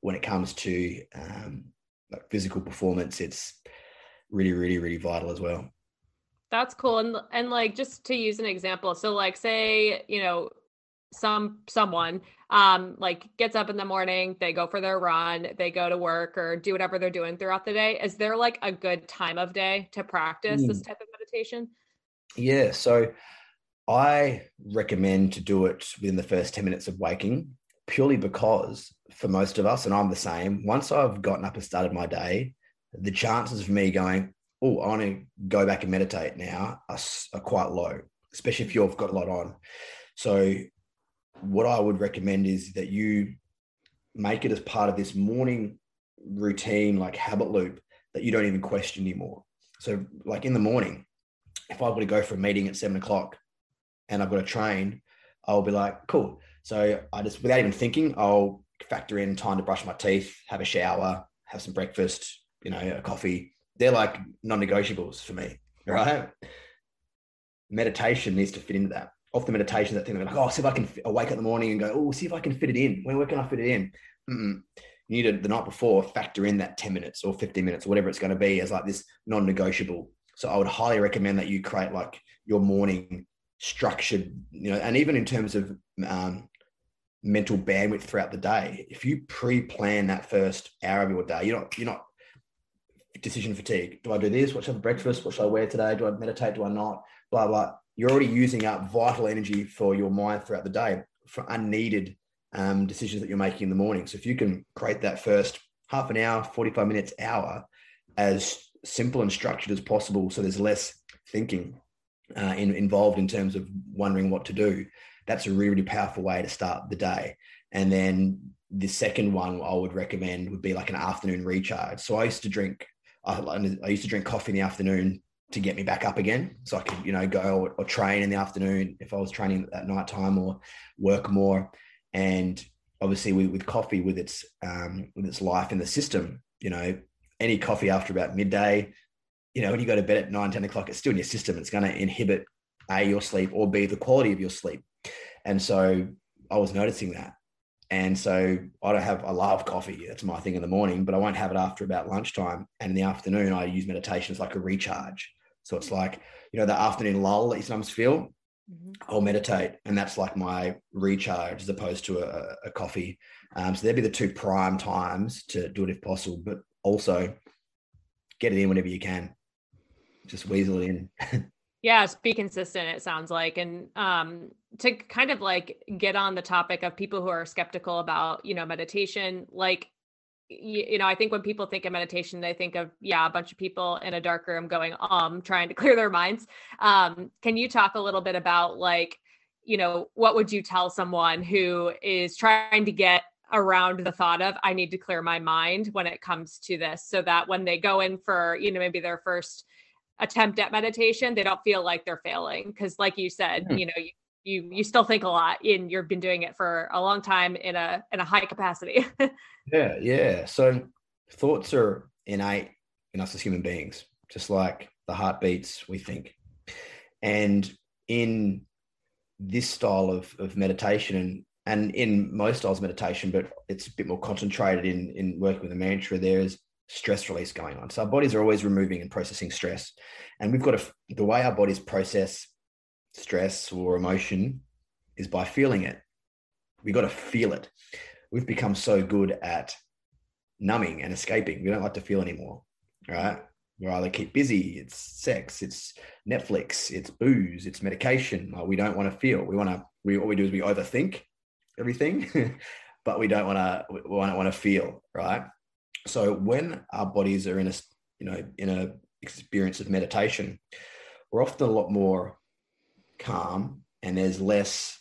Speaker 2: when it comes to um, like physical performance, it's really, really, really vital as well.
Speaker 1: That's cool. And and like just to use an example, so like say, you know, some someone um like gets up in the morning, they go for their run, they go to work or do whatever they're doing throughout the day. Is there like a good time of day to practice mm. this type of meditation?
Speaker 2: Yeah. So I recommend to do it within the first 10 minutes of waking purely because for most of us, and I'm the same, once I've gotten up and started my day, the chances of me going, oh, I want to go back and meditate now are, are quite low, especially if mm. you've got a lot on. So, what I would recommend is that you make it as part of this morning routine, like habit loop, that you don't even question anymore. So, like in the morning, if I've got to go for a meeting at seven o'clock and I've got to train, I'll be like, cool. So I just, without even thinking, I'll factor in time to brush my teeth, have a shower, have some breakfast, you know, a coffee. They're like non-negotiables for me, right? Meditation needs to fit into that. Off the meditation, that thing like, oh, see if I can I wake up in the morning and go, oh, see if I can fit it in. When where can I fit it in? Mm-mm. You need to the night before factor in that 10 minutes or 15 minutes or whatever it's going to be as like this non-negotiable. So I would highly recommend that you create like your morning structured, you know, and even in terms of um, mental bandwidth throughout the day. If you pre-plan that first hour of your day, you're not you're not decision fatigue. Do I do this? What should I have breakfast? What should I wear today? Do I meditate? Do I not? Blah blah. You're already using up vital energy for your mind throughout the day for unneeded um, decisions that you're making in the morning. So if you can create that first half an hour, 45 minutes, hour as simple and structured as possible, so there's less thinking uh, in, involved in terms of wondering what to do, that's a really powerful way to start the day. And then the second one I would recommend would be like an afternoon recharge. So I used to drink, I, I used to drink coffee in the afternoon to get me back up again. So I could, you know, go or, or train in the afternoon if I was training at night time or work more. And obviously with, with coffee, with its, um, with its life in the system, you know, any coffee after about midday, you know, when you go to bed at nine, 10 o'clock, it's still in your system. It's going to inhibit A, your sleep or B, the quality of your sleep. And so I was noticing that. And so I don't have, I love coffee. That's my thing in the morning, but I won't have it after about lunchtime. And in the afternoon, I use meditation as like a recharge. So it's like, you know, the afternoon lull that you sometimes feel, mm-hmm. I'll meditate. And that's like my recharge as opposed to a, a coffee. Um, so there'd be the two prime times to do it if possible, but also get it in whenever you can. Just weasel it in.
Speaker 1: yeah, be consistent, it sounds like. And um, to kind of like get on the topic of people who are skeptical about, you know, meditation, like you, you, know, I think when people think of meditation, they think of, yeah, a bunch of people in a dark room going, um, trying to clear their minds. Um, can you talk a little bit about like, you know, what would you tell someone who is trying to get around the thought of, I need to clear my mind when it comes to this so that when they go in for, you know, maybe their first attempt at meditation, they don't feel like they're failing. Cause like you said, mm-hmm. you know, you, you you still think a lot and you've been doing it for a long time in a in a high capacity
Speaker 2: yeah yeah so thoughts are innate in us as human beings just like the heartbeats we think and in this style of, of meditation and and in most styles of meditation but it's a bit more concentrated in in working with a mantra there is stress release going on so our bodies are always removing and processing stress and we've got a, the way our bodies process stress or emotion is by feeling it. We got to feel it. We've become so good at numbing and escaping. We don't like to feel anymore, right? We either keep busy, it's sex, it's Netflix, it's booze, it's medication. we don't want to feel. We want to. We what we do is we overthink everything, but we don't want to. We don't want to feel, right? So when our bodies are in a you know in a experience of meditation, we're often a lot more calm and there's less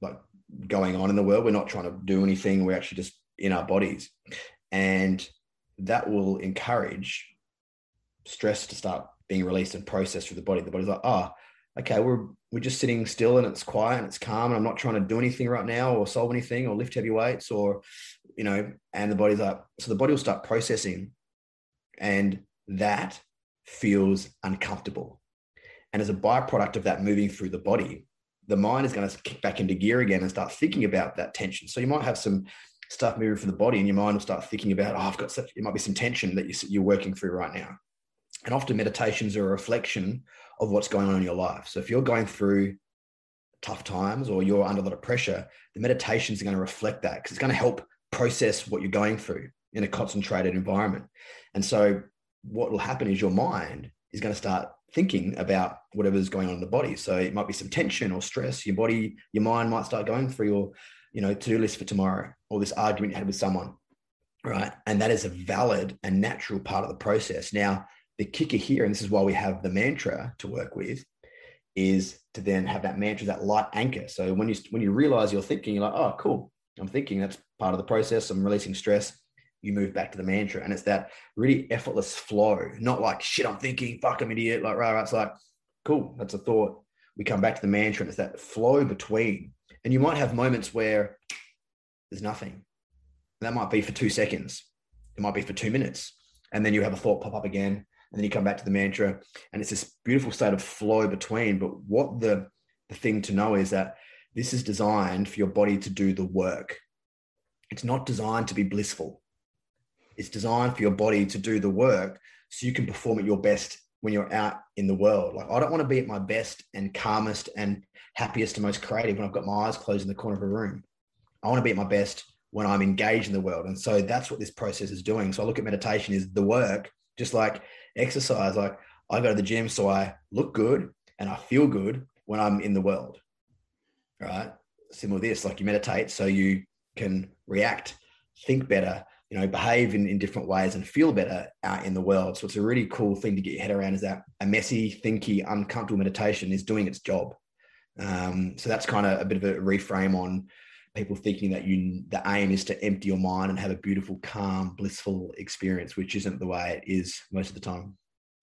Speaker 2: like going on in the world. We're not trying to do anything. We're actually just in our bodies. And that will encourage stress to start being released and processed through the body. The body's like, oh, okay, we're we're just sitting still and it's quiet and it's calm and I'm not trying to do anything right now or solve anything or lift heavy weights or you know, and the body's like, so the body will start processing and that feels uncomfortable. And as a byproduct of that moving through the body, the mind is going to kick back into gear again and start thinking about that tension. So you might have some stuff moving through the body, and your mind will start thinking about, oh, I've got such, it might be some tension that you're working through right now. And often meditations are a reflection of what's going on in your life. So if you're going through tough times or you're under a lot of pressure, the meditations are going to reflect that because it's going to help process what you're going through in a concentrated environment. And so what will happen is your mind is going to start thinking about whatever's going on in the body. So it might be some tension or stress. Your body, your mind might start going through your, you know, to-do list for tomorrow or this argument you had with someone. Right. And that is a valid and natural part of the process. Now, the kicker here, and this is why we have the mantra to work with, is to then have that mantra, that light anchor. So when you when you realize you're thinking, you're like, oh, cool, I'm thinking. That's part of the process. I'm releasing stress you move back to the mantra. And it's that really effortless flow, not like shit, I'm thinking, fuck, I'm idiot. Like, right, right. It's like, cool, that's a thought. We come back to the mantra and it's that flow between. And you might have moments where there's nothing. That might be for two seconds. It might be for two minutes. And then you have a thought pop up again. And then you come back to the mantra. And it's this beautiful state of flow between. But what the, the thing to know is that this is designed for your body to do the work. It's not designed to be blissful. It's designed for your body to do the work so you can perform at your best when you're out in the world. Like I don't want to be at my best and calmest and happiest and most creative when I've got my eyes closed in the corner of a room. I want to be at my best when I'm engaged in the world. And so that's what this process is doing. So I look at meditation is the work, just like exercise. Like I go to the gym so I look good and I feel good when I'm in the world. Right. Similar to this, like you meditate so you can react, think better, you know, behave in, in different ways and feel better out in the world. So it's a really cool thing to get your head around is that a messy, thinky, uncomfortable meditation is doing its job. Um, so that's kind of a bit of a reframe on people thinking that you the aim is to empty your mind and have a beautiful, calm, blissful experience, which isn't the way it is most of the time.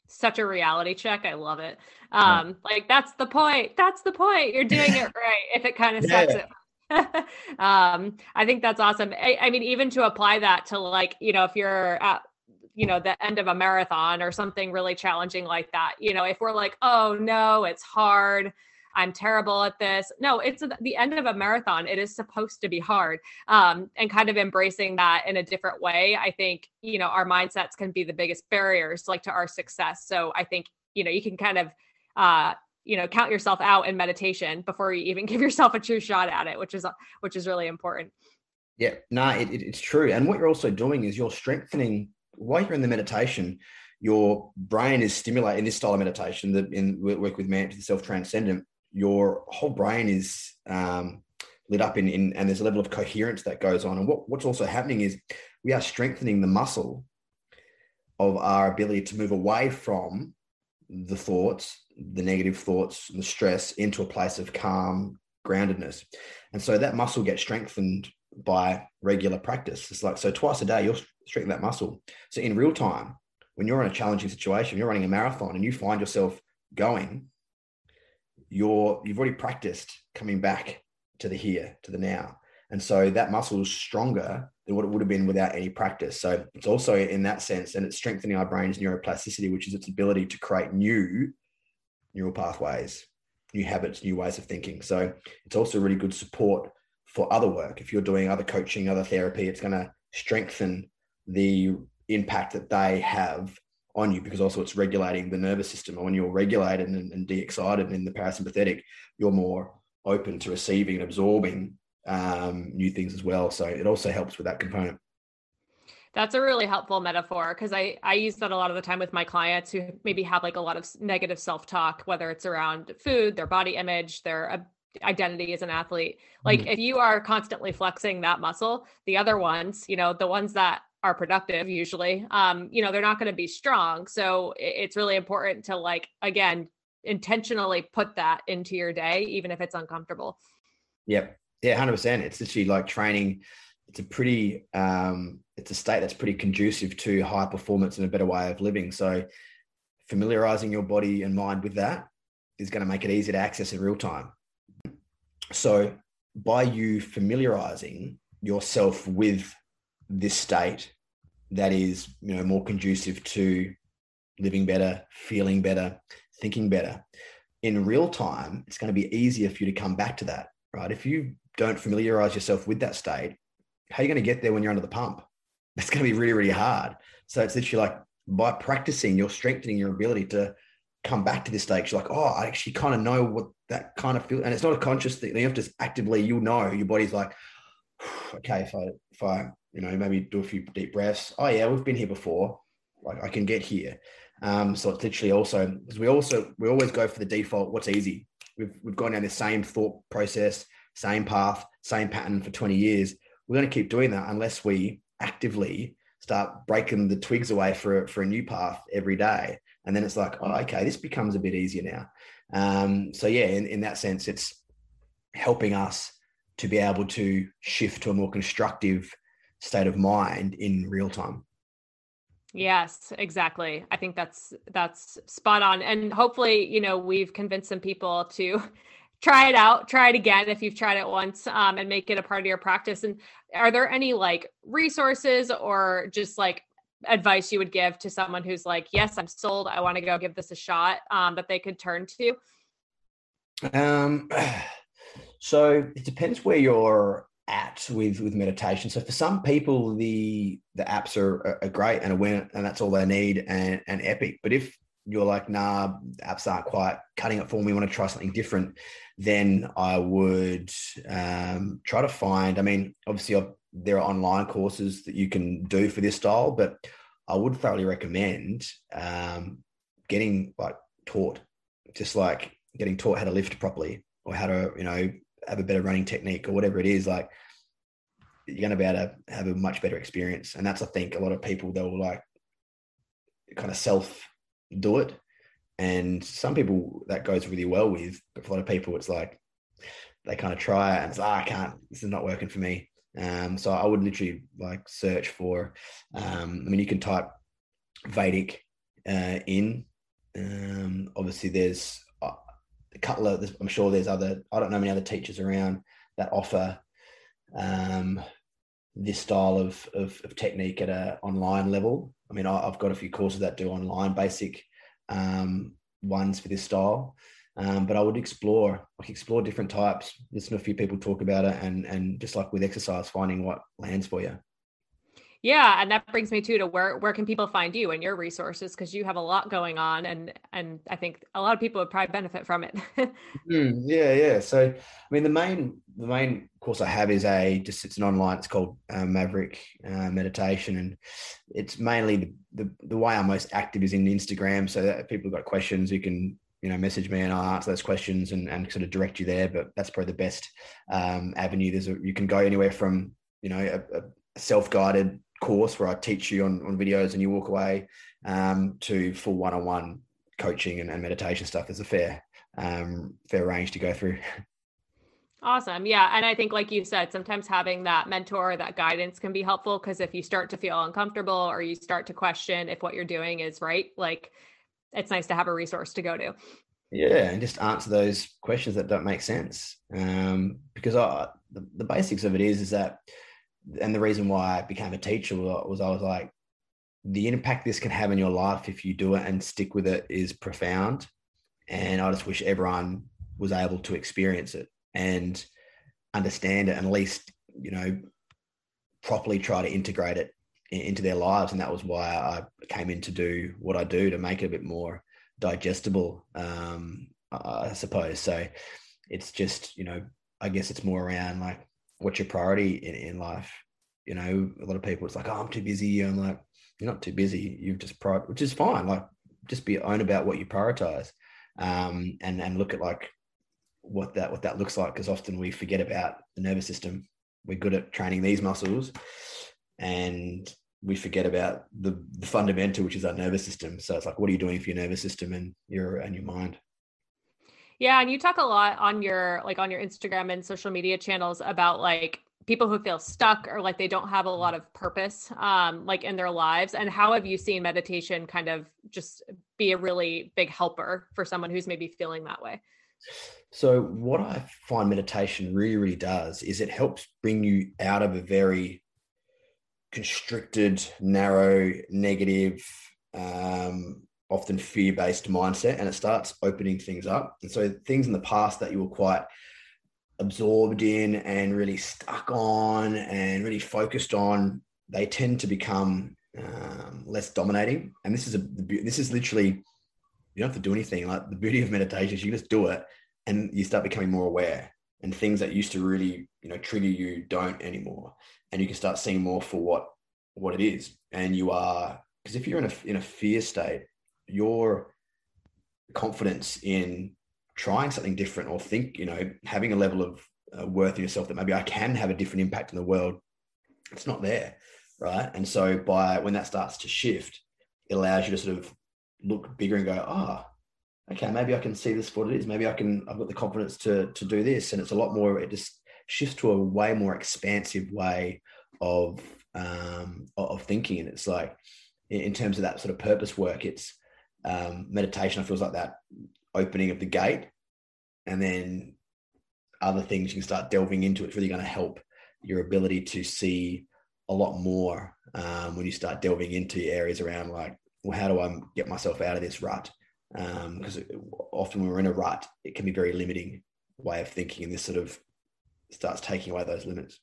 Speaker 1: Such a reality check. I love it. Um, yeah. like that's the point. That's the point. You're doing it right. If it kind of sets yeah. it um, I think that's awesome. I, I mean, even to apply that to like, you know, if you're at you know the end of a marathon or something really challenging like that you know if we're like oh no it's hard I'm terrible at this. No, it's the end of a marathon. It is supposed to be hard. Um, and kind of embracing that in a different way. I think, you know, our mindsets can be the biggest barriers like to our success. So I think, you know, you can kind of uh, you know count yourself out in meditation before you even give yourself a true shot at it which is which is really important
Speaker 2: yeah no it, it, it's true and what you're also doing is you're strengthening while you're in the meditation your brain is stimulated in this style of meditation that in work with mantra the self-transcendent your whole brain is um, lit up in, in and there's a level of coherence that goes on and what, what's also happening is we are strengthening the muscle of our ability to move away from the thoughts the negative thoughts, the stress into a place of calm, groundedness. And so that muscle gets strengthened by regular practice. It's like, so twice a day, you'll strengthen that muscle. So in real time, when you're in a challenging situation, you're running a marathon and you find yourself going, you're, you've already practiced coming back to the here, to the now. And so that muscle is stronger than what it would have been without any practice. So it's also in that sense, and it's strengthening our brain's neuroplasticity, which is its ability to create new neural pathways, new habits, new ways of thinking. So it's also really good support for other work. If you're doing other coaching, other therapy, it's going to strengthen the impact that they have on you because also it's regulating the nervous system. And when you're regulated and, and de-excited and in the parasympathetic, you're more open to receiving and absorbing um, new things as well. So it also helps with that component.
Speaker 1: That's a really helpful metaphor because I I use that a lot of the time with my clients who maybe have like a lot of negative self-talk whether it's around food, their body image, their uh, identity as an athlete. Like mm. if you are constantly flexing that muscle, the other ones, you know, the ones that are productive usually. Um you know they're not going to be strong. So it's really important to like again intentionally put that into your day even if it's uncomfortable.
Speaker 2: Yep. Yeah 100% it's literally like training. It's a pretty um, it's a state that's pretty conducive to high performance and a better way of living. So familiarizing your body and mind with that is going to make it easy to access in real time. So by you familiarizing yourself with this state that is you know more conducive to living better, feeling better, thinking better in real time, it's going to be easier for you to come back to that, right? If you don't familiarize yourself with that state, how are you going to get there when you're under the pump? That's going to be really, really hard. So it's literally like by practicing, you're strengthening your ability to come back to this stage. You're like, oh, I actually kind of know what that kind of feel. And it's not a conscious thing. You have to actively, you'll know your body's like, okay, if I, if I, you know, maybe do a few deep breaths. Oh yeah, we've been here before. Like I can get here. Um, so it's literally also because we also we always go for the default. What's easy? We've we've gone down the same thought process, same path, same pattern for 20 years we're going to keep doing that unless we actively start breaking the twigs away for, for a new path every day. And then it's like, oh, okay, this becomes a bit easier now. Um, so yeah, in, in that sense, it's helping us to be able to shift to a more constructive state of mind in real time.
Speaker 1: Yes, exactly. I think that's that's spot on. And hopefully, you know, we've convinced some people to try it out try it again if you've tried it once um, and make it a part of your practice and are there any like resources or just like advice you would give to someone who's like yes i'm sold i want to go give this a shot um, that they could turn to
Speaker 2: um so it depends where you're at with with meditation so for some people the the apps are, are great and aware and that's all they need and and epic but if you're like, nah, apps aren't quite cutting it for me. Want to try something different. Then I would um, try to find. I mean, obviously, I've, there are online courses that you can do for this style, but I would thoroughly recommend um, getting like taught, just like getting taught how to lift properly or how to, you know, have a better running technique or whatever it is. Like, you're going to be able to have a much better experience. And that's, I think, a lot of people that will like kind of self do it. And some people that goes really well with, but for a lot of people, it's like they kind of try it and it's like, oh, I can't, this is not working for me. Um, so I would literally like search for, um, I mean, you can type Vedic uh, in. Um, obviously, there's a of, I'm sure there's other, I don't know many other teachers around that offer um, this style of, of, of technique at an online level. I mean, I, have got a few courses that do online basic um, ones for this style. Um, but I would explore, like explore different types, listen to a few people talk about it, and and just like with exercise, finding what lands for you.
Speaker 1: Yeah, and that brings me too to where where can people find you and your resources because you have a lot going on, and and I think a lot of people would probably benefit from it.
Speaker 2: mm, yeah, yeah. So I mean, the main the main course I have is a just it's an online. It's called uh, Maverick uh, Meditation, and it's mainly the, the the way I'm most active is in Instagram. So that if people have got questions, you can you know message me and I'll answer those questions and, and sort of direct you there. But that's probably the best um, avenue. There's a, you can go anywhere from you know a, a self guided course where I teach you on, on videos and you walk away um, to full one-on-one coaching and, and meditation stuff. There's a fair um, fair range to go through.
Speaker 1: Awesome. Yeah. And I think, like you said, sometimes having that mentor, that guidance can be helpful because if you start to feel uncomfortable or you start to question if what you're doing is right, like it's nice to have a resource to go to.
Speaker 2: Yeah. And just answer those questions that don't make sense. Um, because I, the, the basics of it is, is that and the reason why I became a teacher was I was like, the impact this can have in your life if you do it and stick with it is profound. And I just wish everyone was able to experience it and understand it and at least, you know, properly try to integrate it into their lives. And that was why I came in to do what I do to make it a bit more digestible, um, I suppose. So it's just, you know, I guess it's more around like what's your priority in, in life? You know, a lot of people, it's like, oh, I'm too busy. I'm like, you're not too busy. You've just prior, which is fine. Like, just be own about what you prioritize, um, and and look at like what that what that looks like. Because often we forget about the nervous system. We're good at training these muscles, and we forget about the, the fundamental, which is our nervous system. So it's like, what are you doing for your nervous system and your and your mind?
Speaker 1: Yeah, and you talk a lot on your like on your Instagram and social media channels about like people who feel stuck or like they don't have a mm-hmm. lot of purpose um like in their lives and how have you seen meditation kind of just be a really big helper for someone who's maybe feeling that way?
Speaker 2: So what I find meditation really really does is it helps bring you out of a very constricted, narrow, negative um often fear based mindset and it starts opening things up. And so things in the past that you were quite absorbed in and really stuck on and really focused on, they tend to become um, less dominating. And this is a this is literally you don't have to do anything. Like the beauty of meditation is you just do it and you start becoming more aware. And things that used to really you know trigger you don't anymore, and you can start seeing more for what what it is. And you are because if you're in a in a fear state, your confidence in trying something different or think, you know, having a level of uh, worth in yourself that maybe I can have a different impact in the world, it's not there. Right. And so by when that starts to shift, it allows you to sort of look bigger and go, ah, oh, okay, maybe I can see this for what it is. Maybe I can, I've got the confidence to, to do this. And it's a lot more, it just shifts to a way more expansive way of, um, of thinking. And it's like, in terms of that sort of purpose work, it's, um, meditation feels like that opening of the gate. And then other things you can start delving into it's really going to help your ability to see a lot more um, when you start delving into areas around like well how do i get myself out of this rut? Because um, often when we're in a rut it can be very limiting way of thinking and this sort of starts taking away those limits.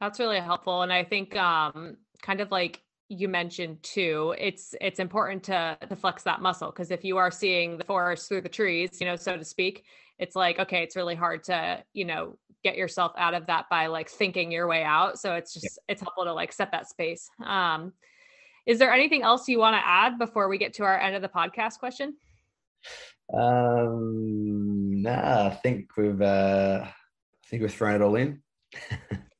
Speaker 1: That's really helpful. And i think um, kind of like you mentioned too it's it's important to to flex that muscle because if you are seeing the forest through the trees you know so to speak it's like okay it's really hard to you know get yourself out of that by like thinking your way out. So it's just yeah. it's helpful to like set that space. Um is there anything else you want to add before we get to our end of the podcast question?
Speaker 2: Um nah i think we've uh i think we've thrown it all in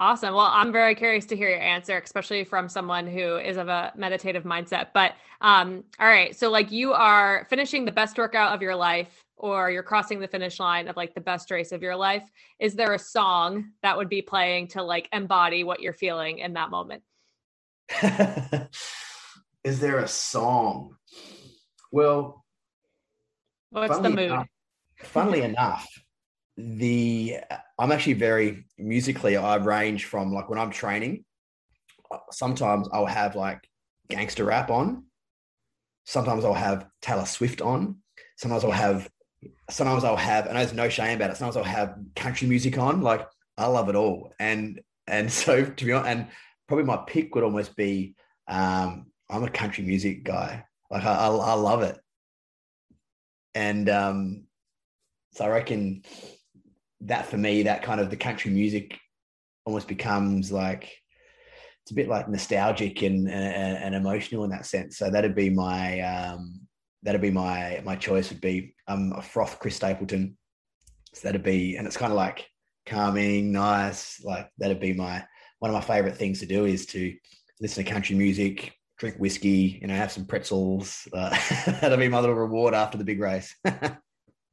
Speaker 1: Awesome. Well, I'm very curious to hear your answer, especially from someone who is of a meditative mindset. But um, all right, so like you are finishing the best workout of your life, or you're crossing the finish line of like the best race of your life. Is there a song that would be playing to like embody what you're feeling in that moment?
Speaker 2: is there a song? Well,
Speaker 1: what's the mood?
Speaker 2: Enough, funnily enough, the I'm actually very musically. I range from like when I'm training. Sometimes I'll have like gangster rap on. Sometimes I'll have Taylor Swift on. Sometimes I'll have sometimes I'll have, and there's no shame about it. Sometimes I'll have country music on. Like I love it all, and and so to be honest, and probably my pick would almost be um, I'm a country music guy. Like I, I, I love it, and um, so I reckon that for me, that kind of the country music almost becomes like it's a bit like nostalgic and, and, and emotional in that sense. So that'd be my um, that'd be my my choice. Would be um, a froth Chris Stapleton. So that'd be, and it's kind of like calming, nice. Like that'd be my one of my favorite things to do is to listen to country music, drink whiskey, you know, have some pretzels. Uh, that'll be my little reward after the big race.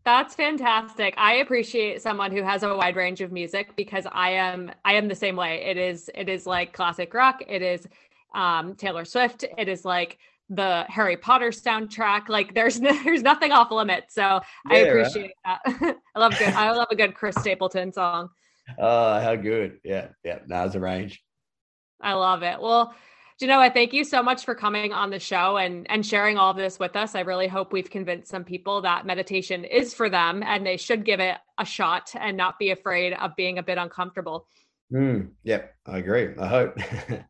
Speaker 1: That's fantastic. I appreciate someone who has a wide range of music because I am I am the same way. It is it is like classic rock, it is um Taylor Swift, it is like the Harry Potter soundtrack. Like there's no, there's nothing off limits. So yeah, I appreciate right? that. I love good I love a good Chris Stapleton song.
Speaker 2: Oh, how good. Yeah, yeah. Now's the range.
Speaker 1: I love it. Well, Genoa, thank you so much for coming on the show and and sharing all of this with us. I really hope we've convinced some people that meditation is for them and they should give it a shot and not be afraid of being a bit uncomfortable.
Speaker 2: Mm, yep, I agree. I hope.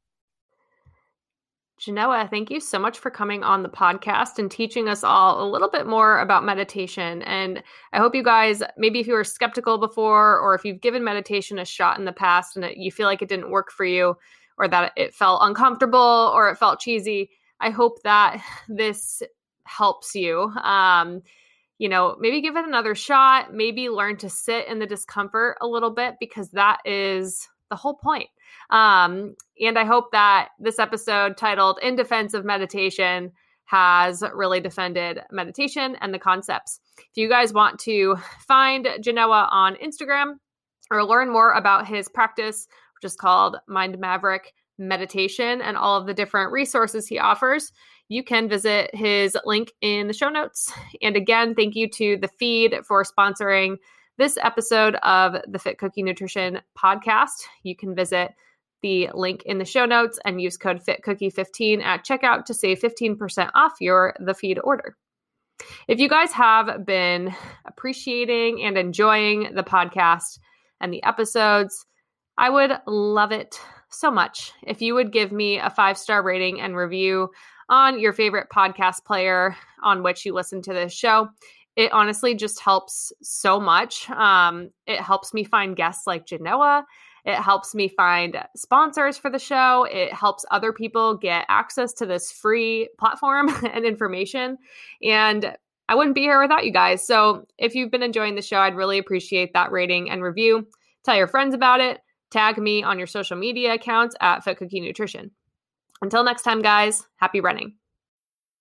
Speaker 1: Genoa, thank you so much for coming on the podcast and teaching us all a little bit more about meditation. And I hope you guys, maybe if you were skeptical before or if you've given meditation a shot in the past and it, you feel like it didn't work for you, or that it felt uncomfortable or it felt cheesy. I hope that this helps you. Um, you know, maybe give it another shot, maybe learn to sit in the discomfort a little bit because that is the whole point. Um, and I hope that this episode titled In Defense of Meditation has really defended meditation and the concepts. If you guys want to find Genoa on Instagram or learn more about his practice which is called Mind Maverick Meditation, and all of the different resources he offers. You can visit his link in the show notes. And again, thank you to the feed for sponsoring this episode of the Fit Cookie Nutrition podcast. You can visit the link in the show notes and use code FitCookie15 at checkout to save 15% off your the feed order. If you guys have been appreciating and enjoying the podcast and the episodes, I would love it so much if you would give me a five star rating and review on your favorite podcast player on which you listen to this show. It honestly just helps so much. Um, it helps me find guests like Genoa. It helps me find sponsors for the show. It helps other people get access to this free platform and information. And I wouldn't be here without you guys. So if you've been enjoying the show, I'd really appreciate that rating and review. Tell your friends about it. Tag me on your social media accounts at Fit Cookie Nutrition. Until next time, guys, happy running.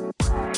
Speaker 3: You.